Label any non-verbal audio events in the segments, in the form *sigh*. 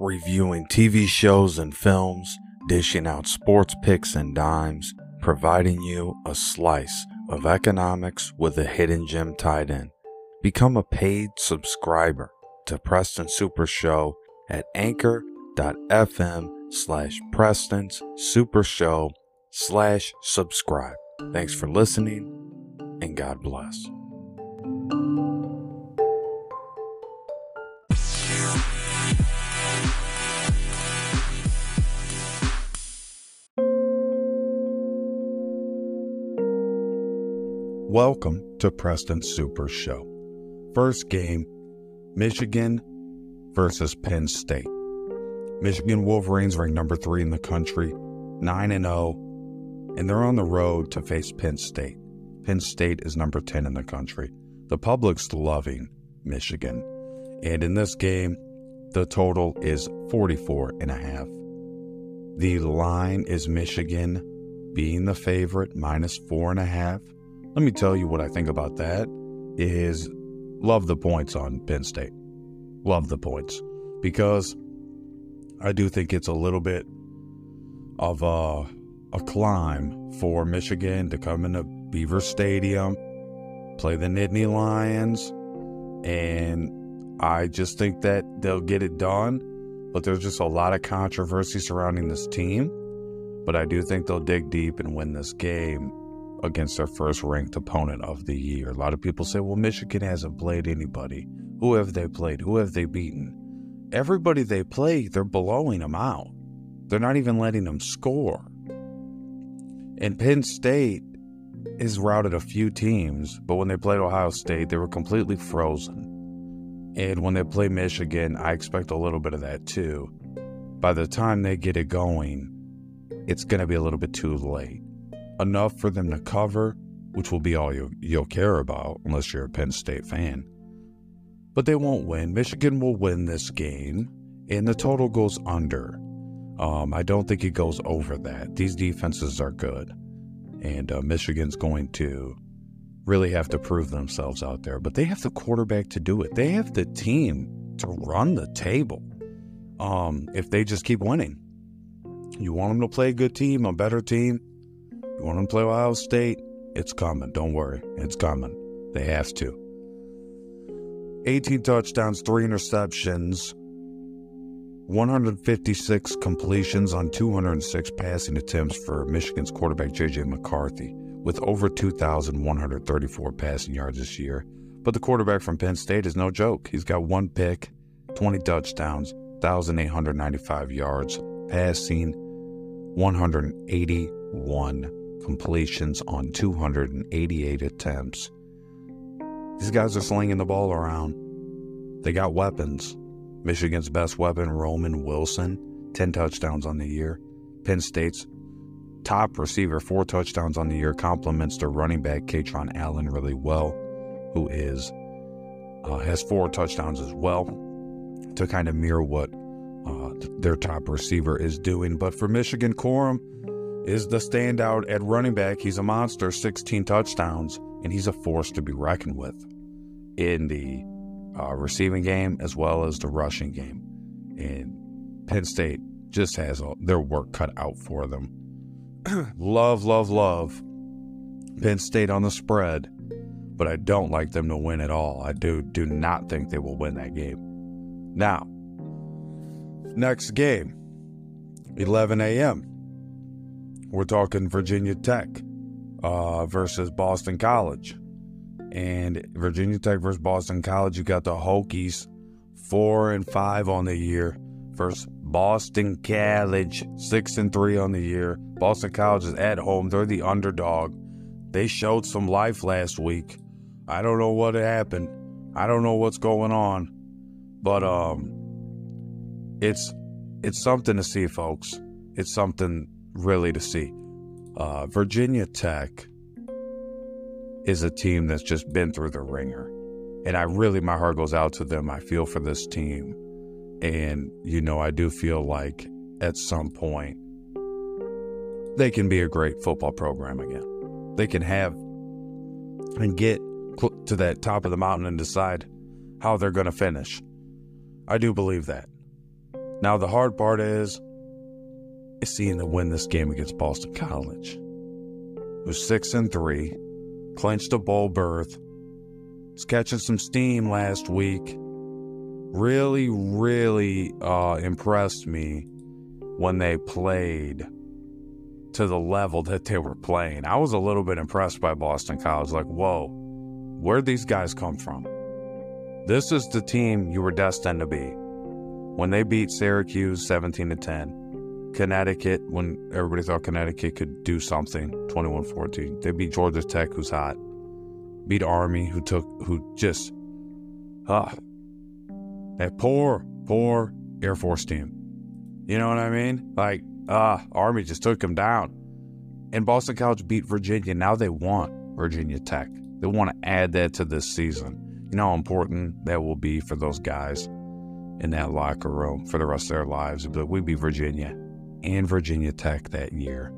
reviewing TV shows and films, dishing out sports picks and dimes, providing you a slice of economics with a hidden gem tied in. Become a paid subscriber to Preston Super Show at anchor.fm slash Preston's Super Show slash subscribe. Thanks for listening and God bless. Welcome to Preston Super Show. First game Michigan versus Penn State. Michigan Wolverines rank number three in the country, 9 and 0, and they're on the road to face Penn State. Penn State is number 10 in the country. The public's loving Michigan. And in this game, the total is 44 and a half. The line is Michigan being the favorite, minus four and a half. Let me tell you what I think about that is love the points on Penn State. Love the points because I do think it's a little bit of a, a climb for Michigan to come into Beaver Stadium, play the Nittany Lions, and I just think that they'll get it done. But there's just a lot of controversy surrounding this team. But I do think they'll dig deep and win this game against their first ranked opponent of the year. A lot of people say, well, Michigan hasn't played anybody. Who have they played? Who have they beaten? Everybody they play, they're blowing them out. They're not even letting them score. And Penn State has routed a few teams, but when they played Ohio State, they were completely frozen. And when they play Michigan, I expect a little bit of that too. By the time they get it going, it's going to be a little bit too late enough for them to cover, which will be all you, you'll care about unless you're a Penn State fan. But they won't win. Michigan will win this game, and the total goes under. Um, I don't think it goes over that. These defenses are good, and uh, Michigan's going to really have to prove themselves out there. But they have the quarterback to do it. They have the team to run the table. Um, if they just keep winning, you want them to play a good team, a better team you want to play Ohio State? It's coming. Don't worry. It's coming. They have to. 18 touchdowns, three interceptions, 156 completions on 206 passing attempts for Michigan's quarterback J.J. McCarthy, with over 2,134 passing yards this year. But the quarterback from Penn State is no joke. He's got one pick, 20 touchdowns, 1,895 yards, passing 181 completions on 288 attempts. These guys are slinging the ball around. They got weapons. Michigan's best weapon, Roman Wilson, 10 touchdowns on the year. Penn State's top receiver, four touchdowns on the year, complements their running back, Kaytron Allen, really well, who is uh, has four touchdowns as well, to kind of mirror what uh, their top receiver is doing. But for Michigan, Corum, is the standout at running back. He's a monster, 16 touchdowns, and he's a force to be reckoned with in the uh, receiving game as well as the rushing game. And Penn State just has a, their work cut out for them. *clears throat* love, love, love Penn State on the spread, but I don't like them to win at all. I do do not think they will win that game. Now, next game, 11 a.m. We're talking Virginia Tech uh, versus Boston College. And Virginia Tech versus Boston College, you got the Hokies, four and five on the year, versus Boston College, six and three on the year. Boston College is at home. They're the underdog. They showed some life last week. I don't know what happened. I don't know what's going on. But um it's it's something to see, folks. It's something really to see. Uh, Virginia Tech is a team that's just been through the ringer. And I really, my heart goes out to them. I feel for this team. And, you know, I do feel like at some point they can be a great football program again. They can have and get to that top of the mountain and decide how they're going to finish. I do believe that. Now, the hard part is, is seeing them win this game against Boston College, who's six and three, clinched a bowl berth, was catching some steam last week. Really, really uh, impressed me when they played to the level that they were playing. I was a little bit impressed by Boston College. Like, whoa, where'd these guys come from? This is the team you were destined to be. When they beat Syracuse 17 to 10, Connecticut, when everybody thought Connecticut could do something, 21 14, they beat Georgia Tech, who's hot, beat Army, who took, who just, ah, that poor, poor Air Force team. You know what I mean? Like, ah, Army just took them down. And Boston College beat Virginia. Now they want Virginia Tech. They want to add that to this season. You know how important that will be for those guys in that locker room for the rest of their lives. But we beat Virginia and Virginia Tech that year.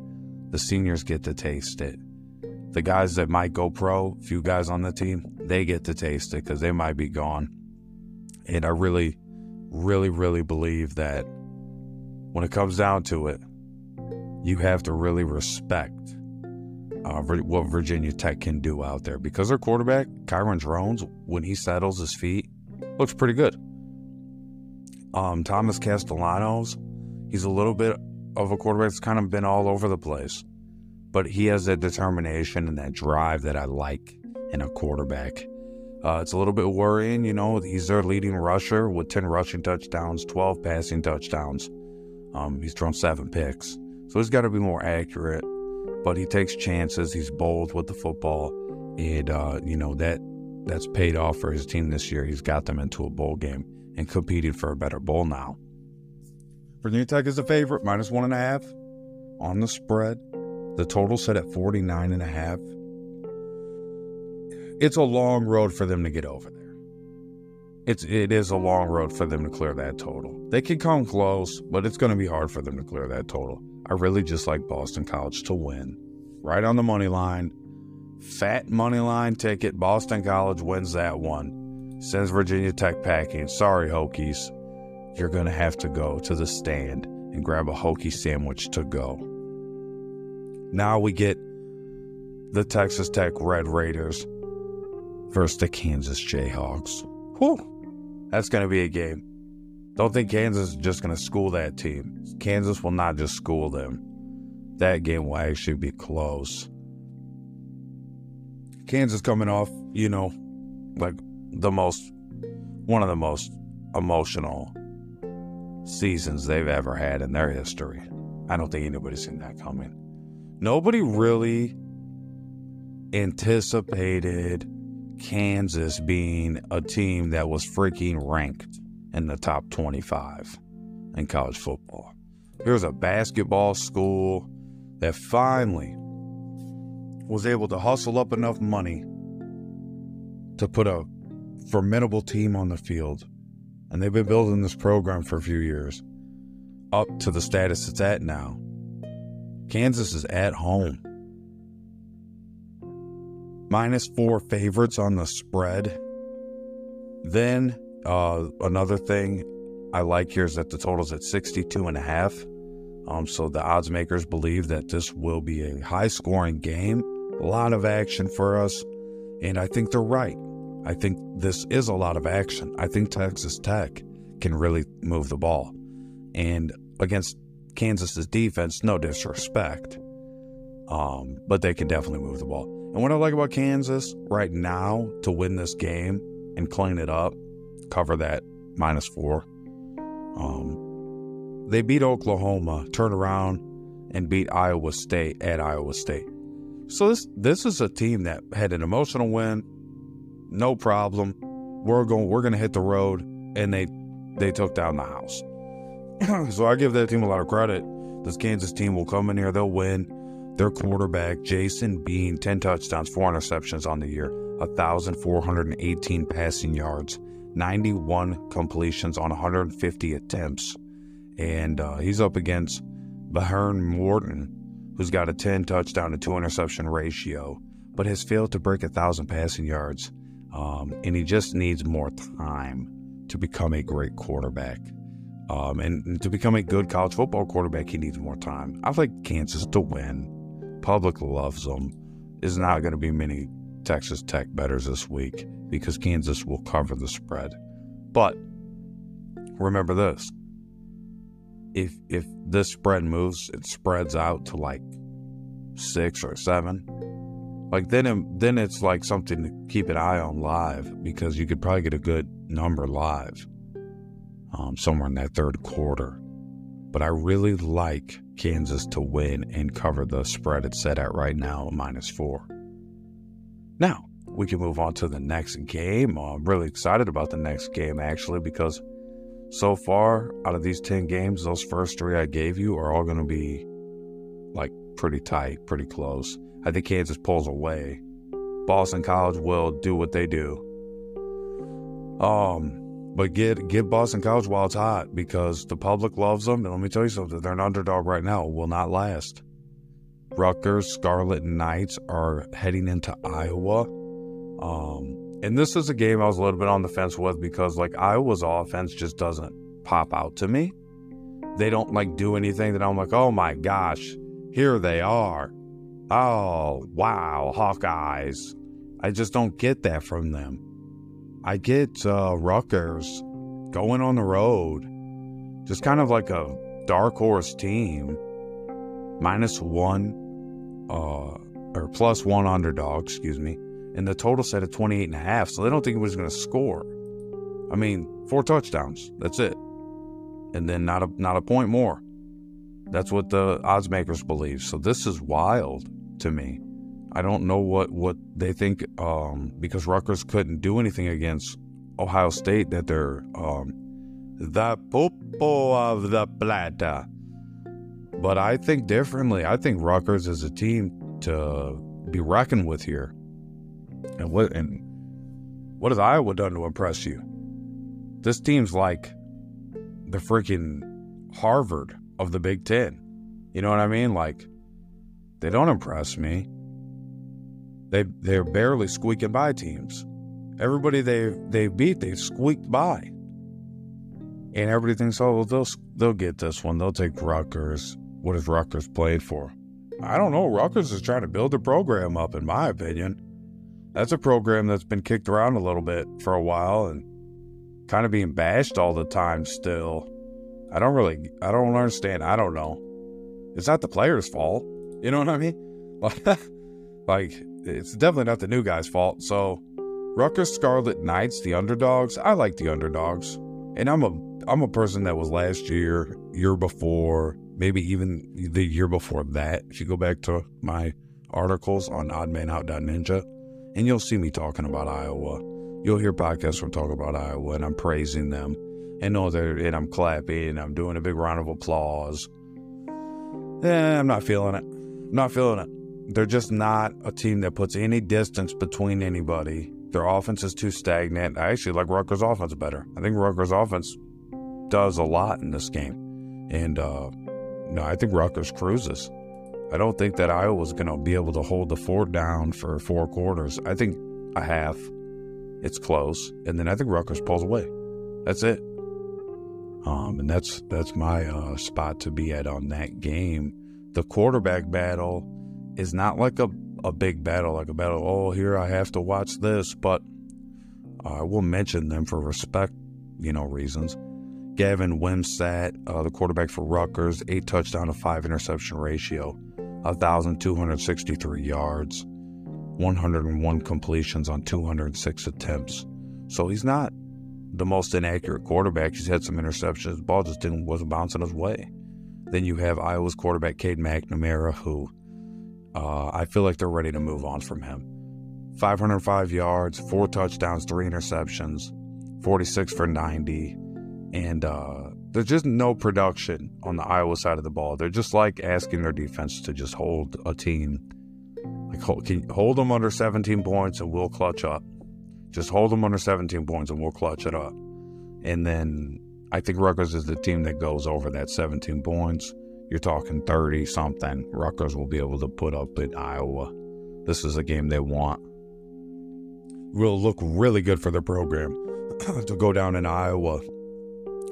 The seniors get to taste it. The guys that might go pro, few guys on the team, they get to taste it because they might be gone. And I really, really, really believe that when it comes down to it, you have to really respect uh, what Virginia Tech can do out there because their quarterback, Kyron Drones, when he settles his feet, looks pretty good. Um, Thomas Castellanos, he's a little bit of a quarterback that's kind of been all over the place, but he has that determination and that drive that I like in a quarterback. Uh, it's a little bit worrying, you know. He's their leading rusher with 10 rushing touchdowns, 12 passing touchdowns. Um, he's thrown seven picks. So he's got to be more accurate, but he takes chances. He's bold with the football. And, uh, you know, that that's paid off for his team this year. He's got them into a bowl game and competing for a better bowl now. Virginia Tech is a favorite, minus one and a half on the spread. The total set at 49 and a half. It's a long road for them to get over there. It's it is a long road for them to clear that total. They can come close, but it's going to be hard for them to clear that total. I really just like Boston College to win. Right on the money line. Fat money line ticket. Boston College wins that one. Sends Virginia Tech packing. Sorry, Hokies. You're going to have to go to the stand and grab a hokey sandwich to go. Now we get the Texas Tech Red Raiders versus the Kansas Jayhawks. Whew. That's going to be a game. Don't think Kansas is just going to school that team. Kansas will not just school them. That game will actually be close. Kansas coming off, you know, like the most, one of the most emotional seasons they've ever had in their history. I don't think anybody's seen that coming. Nobody really anticipated Kansas being a team that was freaking ranked in the top 25 in college football. Here's a basketball school that finally was able to hustle up enough money to put a formidable team on the field. And they've been building this program for a few years up to the status it's at now. Kansas is at home minus four favorites on the spread. Then uh, another thing I like here is that the total's at 62 and a half. Um, so the odds makers believe that this will be a high scoring game, a lot of action for us. And I think they're right. I think this is a lot of action. I think Texas Tech can really move the ball. And against Kansas's defense, no disrespect, um, but they can definitely move the ball. And what I like about Kansas right now to win this game and clean it up, cover that minus four. Um, they beat Oklahoma, turn around and beat Iowa State at Iowa State. So this this is a team that had an emotional win, no problem. We're going we're to hit the road, and they they took down the house. *clears throat* so I give that team a lot of credit. This Kansas team will come in here, they'll win. Their quarterback, Jason Bean, 10 touchdowns, 4 interceptions on the year, 1,418 passing yards, 91 completions on 150 attempts. And uh, he's up against Behren Morton, who's got a 10 touchdown to 2 interception ratio, but has failed to break 1,000 passing yards. Um, and he just needs more time to become a great quarterback. Um, and to become a good college football quarterback, he needs more time. I like Kansas to win. Public loves them. Is not going to be many Texas Tech betters this week because Kansas will cover the spread. But remember this: if if this spread moves, it spreads out to like six or seven. Like then, it, then it's like something to keep an eye on live because you could probably get a good number live um, somewhere in that third quarter. But I really like Kansas to win and cover the spread it's set at right now, minus four. Now, we can move on to the next game. Uh, I'm really excited about the next game, actually, because so far, out of these 10 games, those first three I gave you are all going to be like pretty tight, pretty close. I think Kansas pulls away. Boston College will do what they do. Um, but get get Boston College while it's hot because the public loves them. And let me tell you something, they're an underdog right now. Will not last. Rutgers Scarlet Knights are heading into Iowa. Um, and this is a game I was a little bit on the fence with because like Iowa's offense just doesn't pop out to me. They don't like do anything that I'm like, oh my gosh, here they are. Oh wow, Hawkeyes. I just don't get that from them. I get uh, Rutgers going on the road, just kind of like a dark horse team, minus one, uh, or plus one underdog, excuse me, and the total set at 28 and a half. So they don't think he was going to score. I mean, four touchdowns. That's it. And then not a not a point more. That's what the odds makers believe. So this is wild to me. I don't know what, what they think um, because Rutgers couldn't do anything against Ohio State that they're um, the popo of the plata. But I think differently. I think Rutgers is a team to be reckoned with here. And what and what has Iowa done to impress you? This team's like the freaking Harvard of the Big Ten. You know what I mean? Like they don't impress me. They they're barely squeaking by teams. Everybody they they beat, they squeaked by. And everybody thinks, oh, well, they'll they'll get this one. They'll take Rutgers. What has Rutgers played for? I don't know. Rutgers is trying to build a program up, in my opinion. That's a program that's been kicked around a little bit for a while and kind of being bashed all the time still. I don't really, I don't understand. I don't know. It's not the player's fault. You know what I mean? *laughs* like, it's definitely not the new guy's fault. So, Rutgers Scarlet Knights, the underdogs. I like the underdogs, and I'm a I'm a person that was last year, year before, maybe even the year before that. If you go back to my articles on oddmanout.ninja, and you'll see me talking about Iowa. You'll hear podcasts from talk about Iowa, and I'm praising them, and know that, and I'm clapping, and I'm doing a big round of applause. Eh, I'm not feeling it. I'm not feeling it. They're just not a team that puts any distance between anybody. Their offense is too stagnant. I actually like Rutgers' offense better. I think Rutgers' offense does a lot in this game. And, uh, no, I think Rutgers cruises. I don't think that Iowa's going to be able to hold the fort down for four quarters. I think a half, it's close. And then I think Rutgers pulls away. That's it. Um, and that's that's my uh, spot to be at on that game. The quarterback battle is not like a, a big battle, like a battle, oh, here I have to watch this, but I will mention them for respect, you know, reasons. Gavin Wimsatt, uh, the quarterback for Rutgers, eight touchdown to five interception ratio, 1,263 yards, 101 completions on 206 attempts. So he's not the most inaccurate quarterback. He's had some interceptions. The ball just didn't wasn't bouncing his way. Then you have Iowa's quarterback Cade McNamara, who uh, I feel like they're ready to move on from him. 505 yards, four touchdowns, three interceptions, 46 for 90. And uh, there's just no production on the Iowa side of the ball. They're just like asking their defense to just hold a team. Like, hold, hold them under 17 points and we'll clutch up. Just hold them under 17 points and we'll clutch it up. And then I think Rutgers is the team that goes over that 17 points you're talking 30 something. Rutgers will be able to put up in Iowa. This is a game they want. Will look really good for their program *clears throat* to go down in Iowa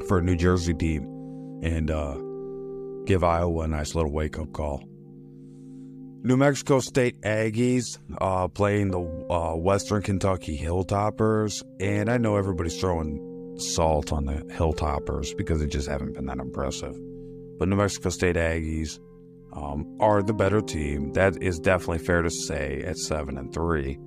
for a New Jersey team and uh, give Iowa a nice little wake up call. New Mexico State Aggies uh, playing the uh, Western Kentucky Hilltoppers, and I know everybody's throwing salt on the Hilltoppers because they just haven't been that impressive. But New Mexico State Aggies um, are the better team. That is definitely fair to say at seven and three.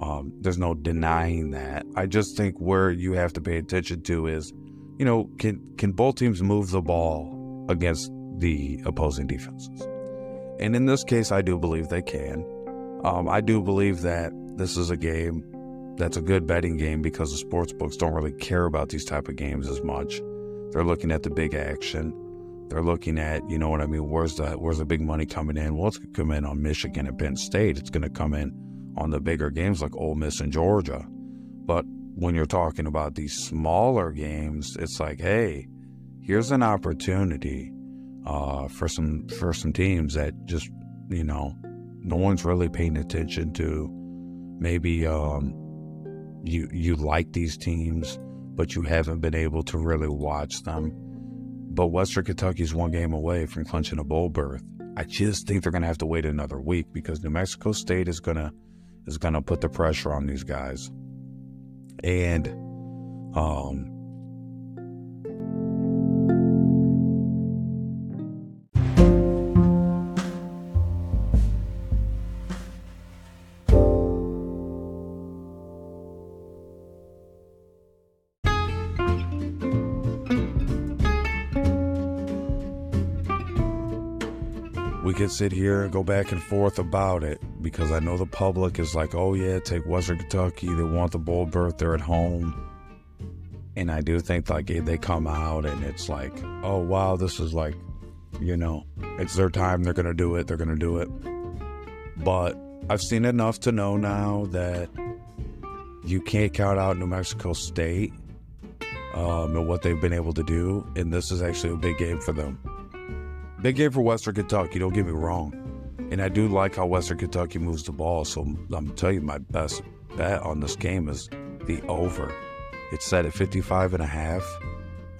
Um, there's no denying that. I just think where you have to pay attention to is, you know, can can both teams move the ball against the opposing defenses? And in this case, I do believe they can. Um, I do believe that this is a game that's a good betting game because the sports books don't really care about these type of games as much. They're looking at the big action. They're looking at, you know what I mean, where's the where's the big money coming in? Well, it's gonna come in on Michigan and Penn State. It's gonna come in on the bigger games like Ole Miss and Georgia. But when you're talking about these smaller games, it's like, hey, here's an opportunity uh, for some for some teams that just you know no one's really paying attention to. Maybe um, you you like these teams, but you haven't been able to really watch them. But Western Kentucky's one game away from clinching a bowl berth. I just think they're going to have to wait another week because New Mexico State is going to is going to put the pressure on these guys. And um, we could sit here and go back and forth about it because I know the public is like, oh yeah, take Western Kentucky. They want the bowl berth. They're at home. And I do think like they come out and it's like, oh wow, this is like, you know, it's their time. They're gonna do it. They're gonna do it. But I've seen enough to know now that you can't count out New Mexico State um, and what they've been able to do. And this is actually a big game for them. Big game for Western Kentucky, don't get me wrong. And I do like how Western Kentucky moves the ball. So I'm telling you, my best bet on this game is the over. It's set at 55 and a half.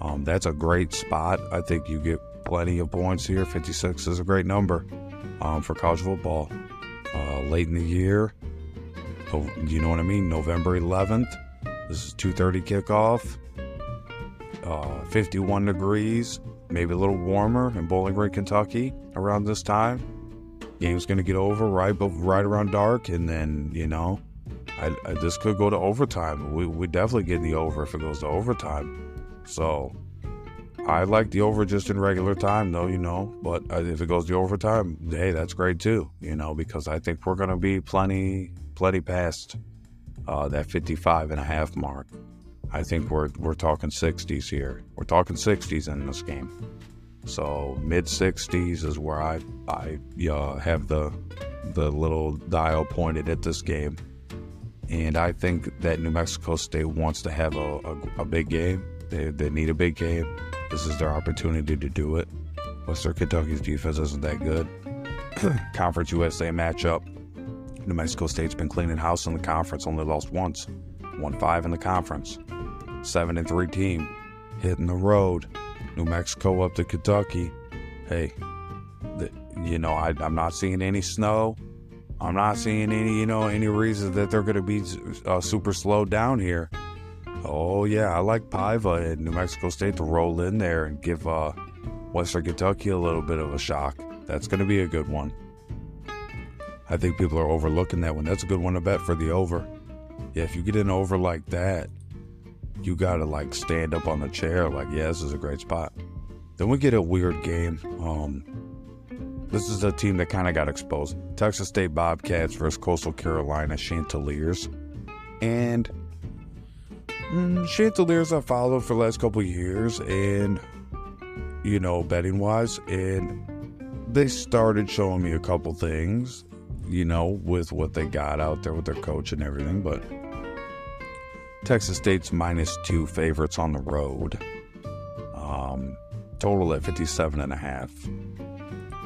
Um, that's a great spot. I think you get plenty of points here. 56 is a great number um, for college football. Uh, late in the year, oh, you know what I mean? November 11th. This is 2:30 kickoff. Uh, 51 degrees maybe a little warmer in Bowling Green, Kentucky around this time. Game's going to get over right, but right around dark, and then you know, I, I, this could go to overtime. We we definitely get the over if it goes to overtime. So I like the over just in regular time, though, you know. But uh, if it goes to overtime, hey, that's great too, you know, because I think we're going to be plenty, plenty past uh, that 55 and a half mark. I think we're we're talking 60s here. We're talking 60s in this game. So mid 60s is where I I uh, have the the little dial pointed at this game, and I think that New Mexico State wants to have a, a, a big game. They, they need a big game. This is their opportunity to do it. Western Kentucky's defense isn't that good. *clears throat* conference USA matchup. New Mexico State's been cleaning house in the conference, only lost once. Won five in the conference seven and three team, hitting the road, New Mexico up to Kentucky. Hey, the, you know I, I'm not seeing any snow. I'm not seeing any, you know, any reason that they're going to be uh, super slowed down here. Oh yeah, I like Pavia and New Mexico State to roll in there and give uh, Western Kentucky a little bit of a shock. That's going to be a good one. I think people are overlooking that one. That's a good one to bet for the over. Yeah, if you get an over like that, you gotta like stand up on the chair, like, yeah, this is a great spot. Then we get a weird game. Um, this is a team that kind of got exposed. Texas State Bobcats versus Coastal Carolina Chanticleers. And mm, Chanticleers I followed for the last couple years, and you know, betting wise, and they started showing me a couple things, you know, with what they got out there with their coach and everything, but Texas State's minus two favorites on the road. Um, total at 57 and a half.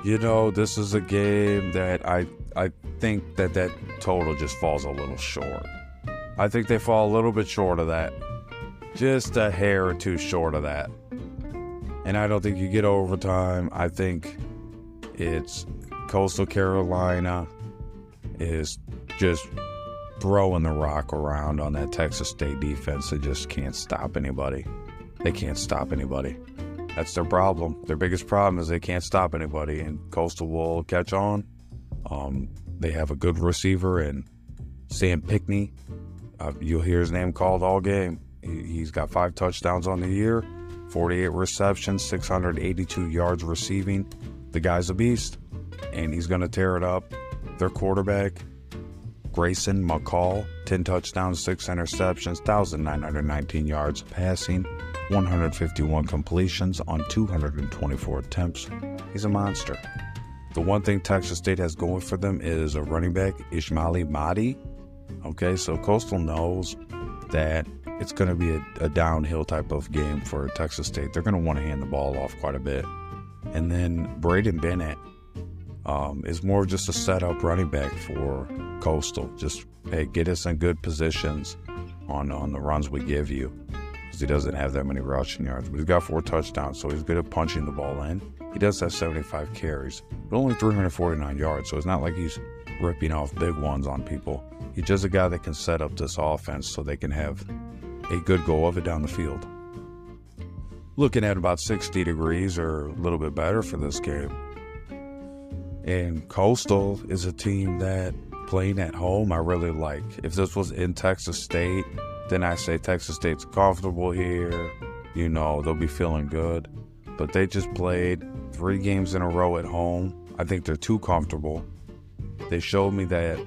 You know, this is a game that I I think that that total just falls a little short. I think they fall a little bit short of that. Just a hair or two short of that. And I don't think you get overtime. I think it's Coastal Carolina is just throwing the rock around on that Texas State defense. They just can't stop anybody. They can't stop anybody. That's their problem. Their biggest problem is they can't stop anybody, and Coastal will catch on. Um, they have a good receiver in Sam Pinckney. Uh, you'll hear his name called all game. He, has got five touchdowns on the year, 48 receptions, 682 yards receiving. The guy's a beast, and he's going to tear it up. Their quarterback, Grayson McCall, 10 touchdowns, 6 interceptions, 1,919 yards passing, 151 completions on 224 attempts. He's a monster. The one thing Texas State has going for them is a running back, Ismaili Mahdi. Okay, so Coastal knows that it's going to be a, a, downhill type of game for Texas State. They're going to want to hand the ball off quite a bit. And then Braydon Bennett um, is more just a setup running back for Coastal. Just, hey, get us in good positions on, on the runs we give you. Because he doesn't have that many rushing yards. But he's got four touchdowns, so he's good at punching the ball in. He does have 75 carries, but only 349 yards. So it's not like he's ripping off big ones on people. He's just a guy that can set up this offense so they can have a good go of it down the field. Looking at about 60 degrees or a little bit better for this game. And Coastal is a team that playing at home I really like. If this was in Texas State, then I say Texas State's comfortable here. You know, they'll be feeling good. But they just played three games in a row at home. I think they're too comfortable. They showed me that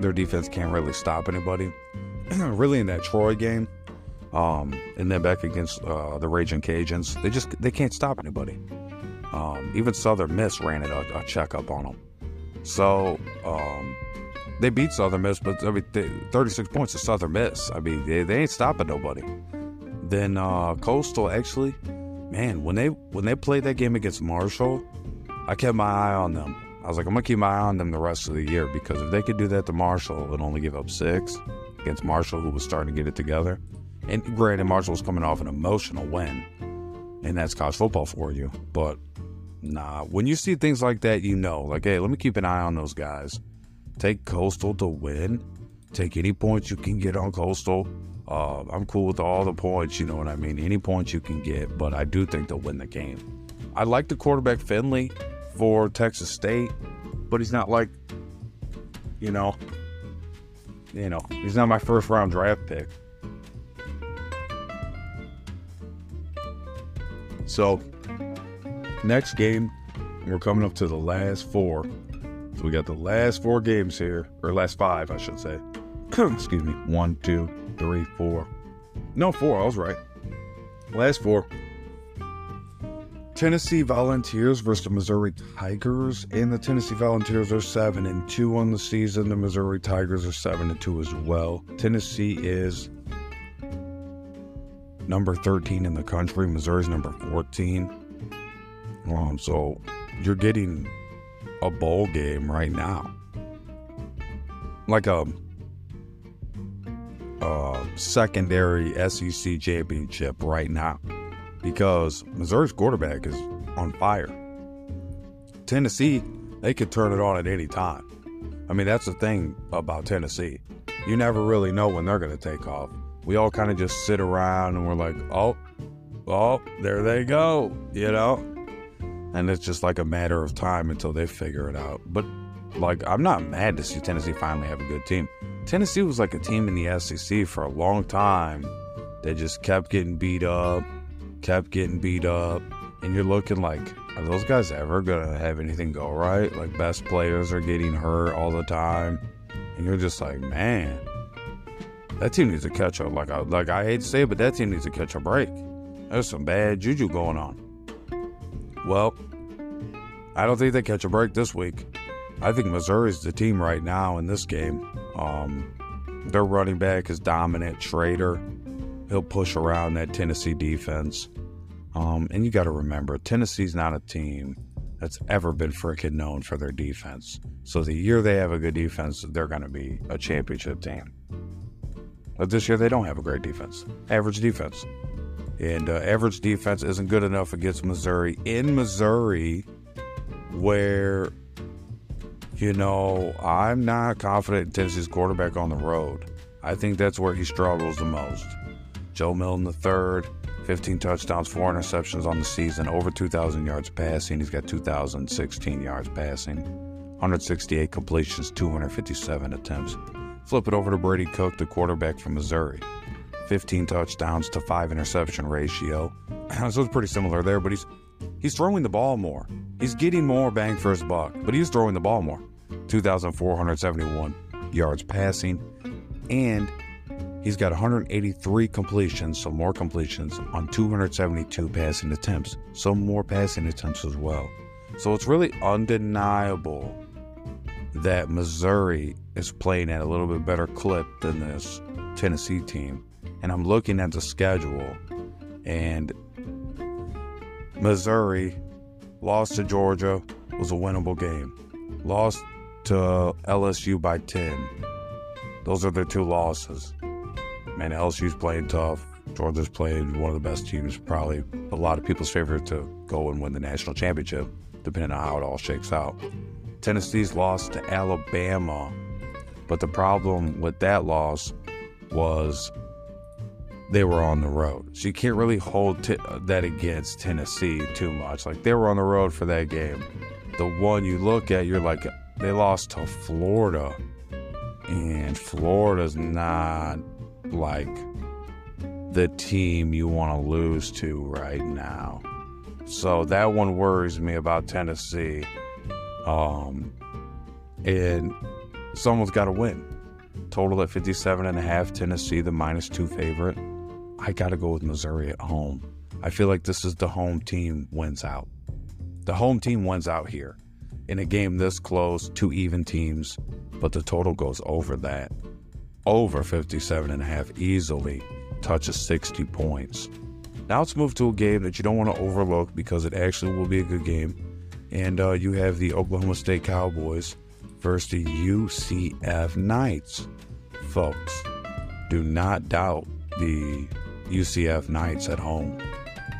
their defense can't really stop anybody. *clears throat* really, in that Troy game, um, and then back against uh, the Raging Cajuns, they just they can't stop anybody. Um, even Southern Miss ran it a, a checkup on them. So um, they beat Southern Miss, but I mean, they, 36 points to Southern Miss. I mean, they, they ain't stopping nobody. Then uh, Coastal actually man, when they when they played that game against Marshall, I kept my eye on them. I was like, I'm gonna keep my eye on them the rest of the year because if they could do that to Marshall and only give up six against Marshall, who was starting to get it together, and granted, Marshall was coming off an emotional win, and that's college football for you. But nah, when you see things like that, you know, like, hey, let me keep an eye on those guys. Take Coastal to win. Take any points you can get on Coastal. Uh, I'm cool with all the points, you know what I mean? Any points you can get, but I do think they'll win the game. I like the quarterback Finley for Texas State, but he's not like, you know, you know, he's not my first round draft pick. So, next game, we're coming up to the last four. So we got the last four games here, or last five, I should say. *clears throat* Excuse me. One, two, three, four. No, four. I was right. Last four. Tennessee Volunteers versus the Missouri Tigers, and the Tennessee Volunteers are seven and two on the season. The Missouri Tigers are seven and two as well. Tennessee is number 13 in the country. Missouri's number 14. Um, so you're getting a bowl game right now, like a uh, secondary SEC championship right now because Missouri's quarterback is on fire. Tennessee, they could turn it on at any time. I mean, that's the thing about Tennessee. You never really know when they're going to take off. We all kind of just sit around and we're like, oh, oh, there they go, you know? And it's just like a matter of time until they figure it out. But, like, I'm not mad to see Tennessee finally have a good team. Tennessee was like a team in the SEC for a long time that just kept getting beat up, kept getting beat up, and you're looking like, are those guys ever gonna have anything go right? Like best players are getting hurt all the time, and you're just like, man, that team needs to catch up. Like like I hate to say it, but that team needs to catch a break. There's some bad juju going on. Well, I don't think they catch a break this week. I think Missouri's the team right now in this game. Um, their running back is dominant. Schrader, he'll push around that Tennessee defense. Um, and you got to remember, Tennessee's not a team that's ever been freaking known for their defense. So the year they have a good defense, they're going to be a championship team. But this year they don't have a great defense, average defense. And uh, average defense isn't good enough against Missouri. In Missouri, where, you know, I'm not confident in Tennessee's quarterback on the road. I think that's where he struggles the most. Joe Milton the third, 15 touchdowns, four interceptions on the season, over 2,000 yards passing. He's got 2,016 yards passing, 168 completions, 257 attempts. Flip it over to Brady Cook, the quarterback from Missouri. 15 touchdowns to five interception ratio. *clears throat* so it's pretty similar there, but he's he's throwing the ball more. He's getting more bang for his buck, but he's throwing the ball more. 2,471 yards passing, and he's got 183 completions, so more completions on 272 passing attempts, so more passing attempts as well. So it's really undeniable that Missouri is playing at a little bit better clip than this Tennessee team and I'm looking at the schedule, and Missouri lost to Georgia was a winnable game. Lost to LSU by 10. Those are their two losses. Man, LSU's playing tough. Georgia's playing one of the best teams, probably a lot of people's favorite to go and win the national championship, depending on how it all shakes out. Tennessee's lost to Alabama, but the problem with that loss was they were on the road. So you can't really hold t- that against Tennessee too much. Like they were on the road for that game. The one you look at, you're like, they lost to Florida. And Florida's not like the team you want to lose to right now. So that one worries me about Tennessee. Um, and someone's got to win. Total at 57 and a half, Tennessee, the minus two favorite. I got to go with Missouri at home. I feel like this is the home team wins out. The home team wins out here. In a game this close, two even teams, but the total goes over that. Over 57 and a half easily touches 60 points. Now let's move to a game that you don't want to overlook because it actually will be a good game. And uh, you have the Oklahoma State Cowboys versus the UCF Knights. Folks, do not doubt the UCF Knights at home.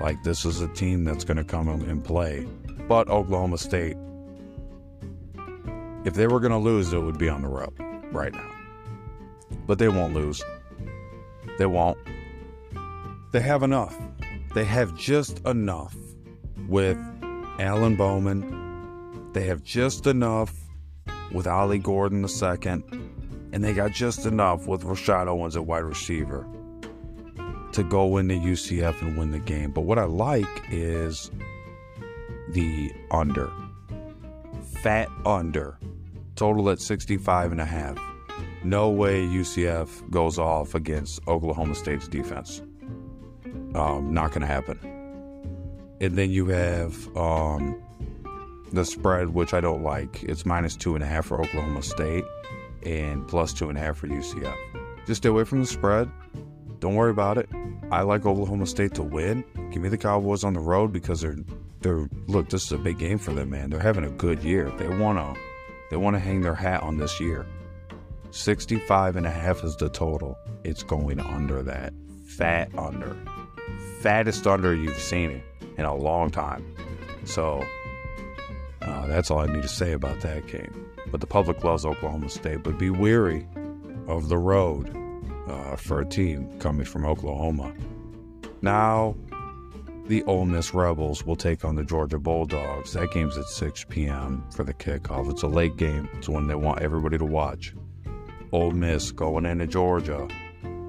Like, this is a team that's going to come and play. But Oklahoma State, if they were going to lose, it would be on the road right now. But they won't lose. They won't. They have enough. They have just enough with Alan Bowman. They have just enough with Ollie Gordon II. And they got just enough with Rashod Owens at wide receiver to go into UCF and win the game. But what I like is the under. Fat under. Total at 65 and a half. No way UCF goes off against Oklahoma State's defense. Um, not going to happen. And then you have um, the spread, which I don't like. It's minus two and a half for Oklahoma State and plus two and a half for UCF. Just stay away from the spread. Don't worry about it. I like Oklahoma State to win. Give me the Cowboys on the road because they're they're look, this is a big game for them, man. They're having a good year. They wanna they wanna hang their hat on this year. 65 and a half is the total. It's going under that. Fat under. Fattest under you've seen it in a long time. So uh, that's all I need to say about that game. But the public loves Oklahoma State, but be weary of the road uh, for a team coming from Oklahoma. Now, the Ole Miss Rebels will take on the Georgia Bulldogs. That game's at 6 p.m. for the kickoff. It's a late game. It's one they want everybody to watch. Ole Miss going into Georgia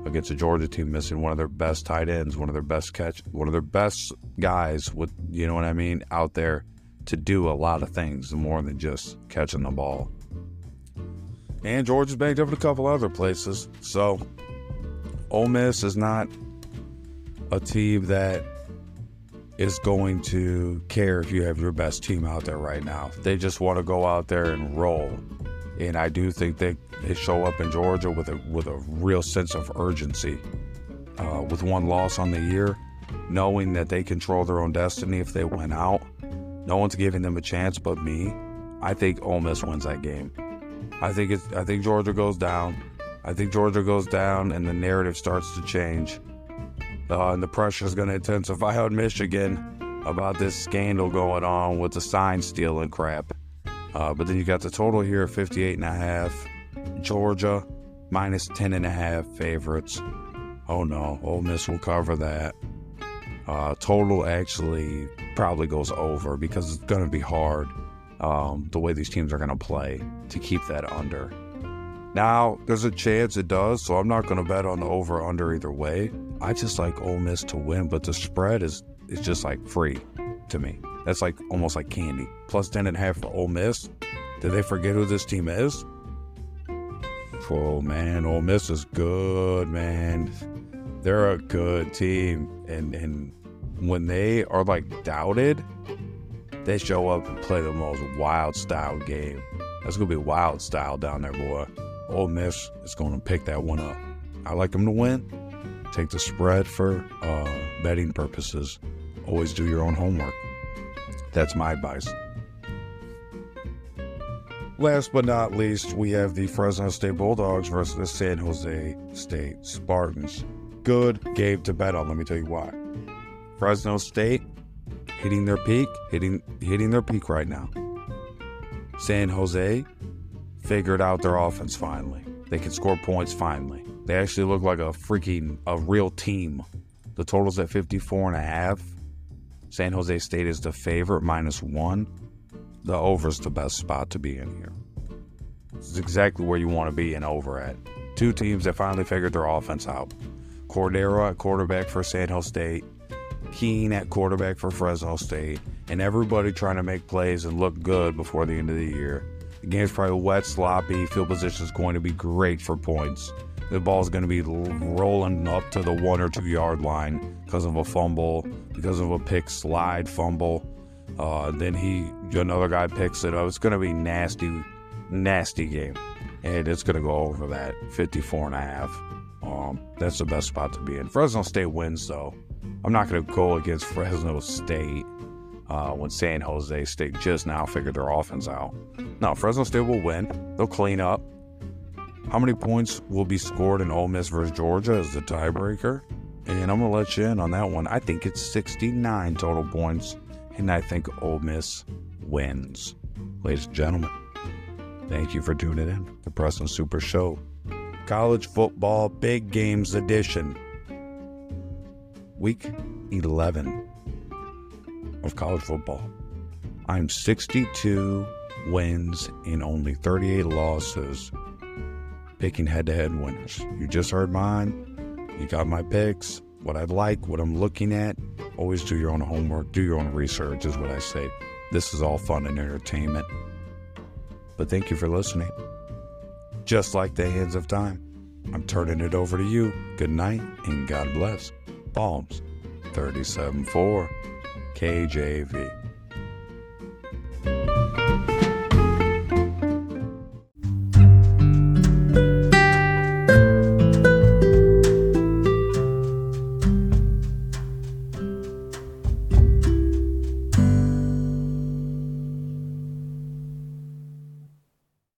against a Georgia team missing one of their best tight ends, one of their best catch, one of their best guys with you know what I mean out there to do a lot of things more than just catching the ball. And Georgia's banked up in a couple other places, so Ole Miss is not a team that is going to care if you have your best team out there right now. They just want to go out there and roll. And I do think they, they show up in Georgia with a with a real sense of urgency. Uh, with one loss on the year, knowing that they control their own destiny if they win out. No one's giving them a chance but me. I think Ole Miss wins that game. I think it's I think Georgia goes down. I think Georgia goes down and the narrative starts to change. Uh, and the pressure is going to intensify on Michigan about this scandal going on with the sign stealing crap. Uh, but then you got the total here 58 and a half. Georgia minus 10 and a half favorites. Oh no, Ole Miss will cover that. Uh, total actually probably goes over because it's going to be hard um, the way these teams are going to play to keep that under. Now, there's a chance it does, so I'm not going to bet on the over under either way. I just like Ole Miss to win, but the spread is is just like free to me. That's like almost like candy. Plus 10 and a half for Ole Miss. Did they forget who this team is? Oh man, Ole Miss is good, man. They're a good team, and and when they are like doubted, they show up and play the most wild style game. That's gonna be wild style down there, boy. Ole Miss is gonna pick that one up. I like them to win. Take the spread for uh, betting purposes. Always do your own homework. That's my advice. Last but not least, we have the Fresno State Bulldogs versus the San Jose State Spartans. Good game to bet on, let me tell you why. Fresno State hitting their peak, hitting hitting their peak right now. San Jose figured out their offense finally. They can score points finally. They actually look like a freaking a real team. The total's at 54 and a half. San Jose State is the favorite minus 1 the over's the best spot to be in here. This is exactly where you want to be in over at. Two teams that finally figured their offense out. Cordeiro at quarterback for San Jose State, Keene at quarterback for Fresno State, and everybody trying to make plays and look good before the end of the year. The game's probably wet, sloppy. Field position is going to be great for points. The ball's going to be rolling up to the one or two yard line because of a fumble, because of a pick slide fumble. Uh, then he, another guy picks it up. It's going to be nasty, nasty game. And it's going to go over that 54 and a half. Um, that's the best spot to be in. Fresno State wins, though. I'm not going to go against Fresno State uh, when San Jose State just now figured their offense out. Now, Fresno State will win. They'll clean up. How many points will be scored in Ole Miss versus Georgia as the tiebreaker? And I'm going to let you in on that one. I think it's 69 total points and I think Ole Miss wins. Ladies and gentlemen, thank you for tuning in to Preston Super Show. College Football Big Games Edition. Week 11 of college football. I'm 62 wins and only 38 losses, picking head to head winners. You just heard mine. You got my picks, what I like, what I'm looking at, Always do your own homework, do your own research, is what I say. This is all fun and entertainment. But thank you for listening. Just like the hands of time, I'm turning it over to you. Good night and God bless. Psalms 37 4 KJV.